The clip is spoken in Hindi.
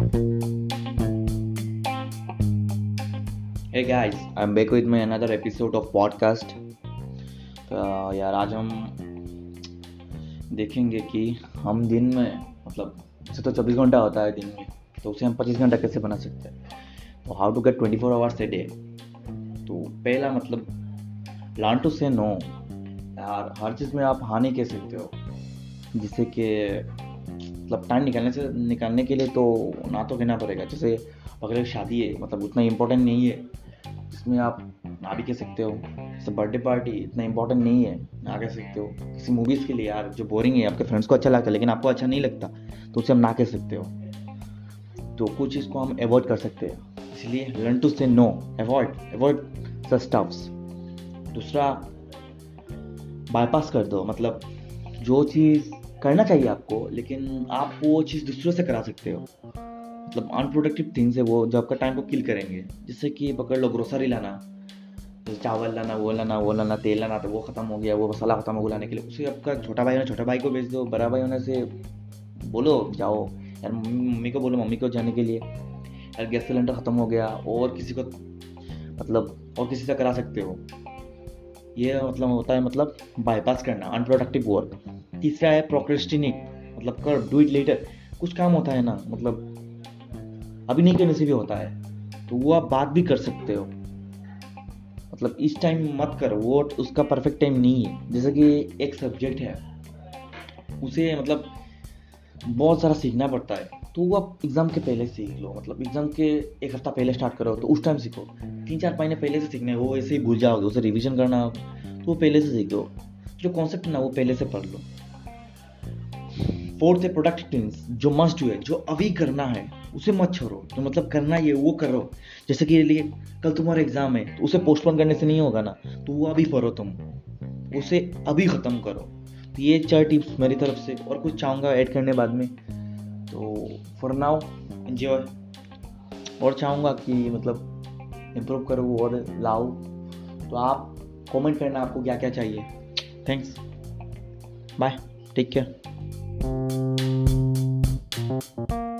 Hey guys, I'm back with my another episode of podcast. तो यार आज हम देखेंगे कि हम दिन में मतलब जैसे तो चौबीस घंटा होता है दिन में तो उसे हम पच्चीस घंटा कैसे बना सकते हैं? तो how to get twenty four hours a day तो पहला मतलब लर्न टू से नो यार हर चीज़ में आप हानि कह सकते हो जिससे कि मतलब टाइम निकालने से निकालने के लिए तो ना तो कहना पड़ेगा। जैसे अगर शादी है मतलब उतना इम्पोर्टेंट नहीं है इसमें आप ना भी कह सकते हो। जैसे बर्थडे पार्टी इतना इम्पोर्टेंट नहीं है, ना कह सकते हो। किसी मूवीज़ के लिए यार, जो बोरिंग है, आपके फ्रेंड्स को अच्छा लगता है, लेकिन आपको अच्छा नहीं लगता तो उसे हम ना कह सकते हो। तो कुछ चीज़ को हम अवॉइड कर सकते हैं। इसलिए learn to say no avoid avoid the stuffs दूसरा बाईपास कर दो। मतलब जो चीज़ करना चाहिए आपको, लेकिन आप वो चीज़ दूसरों से करा सकते हो। मतलब अनप्रोडक्टिव थिंग्स है वो, जो आपका टाइम को किल करेंगे। जैसे कि पकड़ लो ग्रोसरी लाना, जैसे चावल लाना, वो लाना वो लाना, तेल लाना तो वो ख़त्म हो गया, वो मसाला ख़त्म हो गया लाने के लिए। उसे आपका छोटा भाई होना, छोटा भाई को भेज दो, बड़ा भाई होने से बोलो, जाओ। यार, मम्मी को बोलो, मम्मी को जाने के लिए। यार, गैस सिलेंडर ख़त्म हो गया, और किसी को मतलब और किसी से करा सकते हो। ये मतलब होता है मतलब बाईपास करना अनप्रोडक्टिव वर्क तीसरा है प्रोक्रेस्टिनेट मतलब कर डू इट लेटर कुछ काम होता है ना मतलब अभी नहीं करने से भी होता है। तो वो आप बात भी कर सकते हो। मतलब इस टाइम मत करो। वो उसका परफेक्ट टाइम नहीं है। जैसे कि एक सब्जेक्ट है। उसे मतलब बहुत सारा सीखना पड़ता है। तो वो आप एग्ज़ाम के पहले सीख लो। मतलब एग्ज़ाम के एक हफ़्ता पहले स्टार्ट करो। तो उस टाइम सीखो। तीन चार महीने पहले से सीखना वो ऐसे ही भूल जाओगे। उसे रिविजन करना हो तो वो पहले से सीख लो। जो कॉन्सेप्ट ना, वो पहले से पढ़ लो। फोर्थ है प्रोडक्ट थिंग्स जो मस्ट डू है, जो अभी करना है, उसे मत छोड़ो। जो मतलब करना है वो करो। जैसे कि लिए, कल तुम्हारा एग्ज़ाम है तो उसे पोस्टपोन करने से नहीं होगा ना? तो वो अभी पढ़ो तुम। उसे अभी ख़त्म करो। तो ये चार टिप्स मेरी तरफ़ से, और कुछ चाहूँगा ऐड करने बाद में। तो फॉर नाउ एंजॉय और चाहूँगा कि मतलब इम्प्रूव करो और लाओ। तो आप कमेंट करना आपको क्या क्या चाहिए। Thanks bye take care Música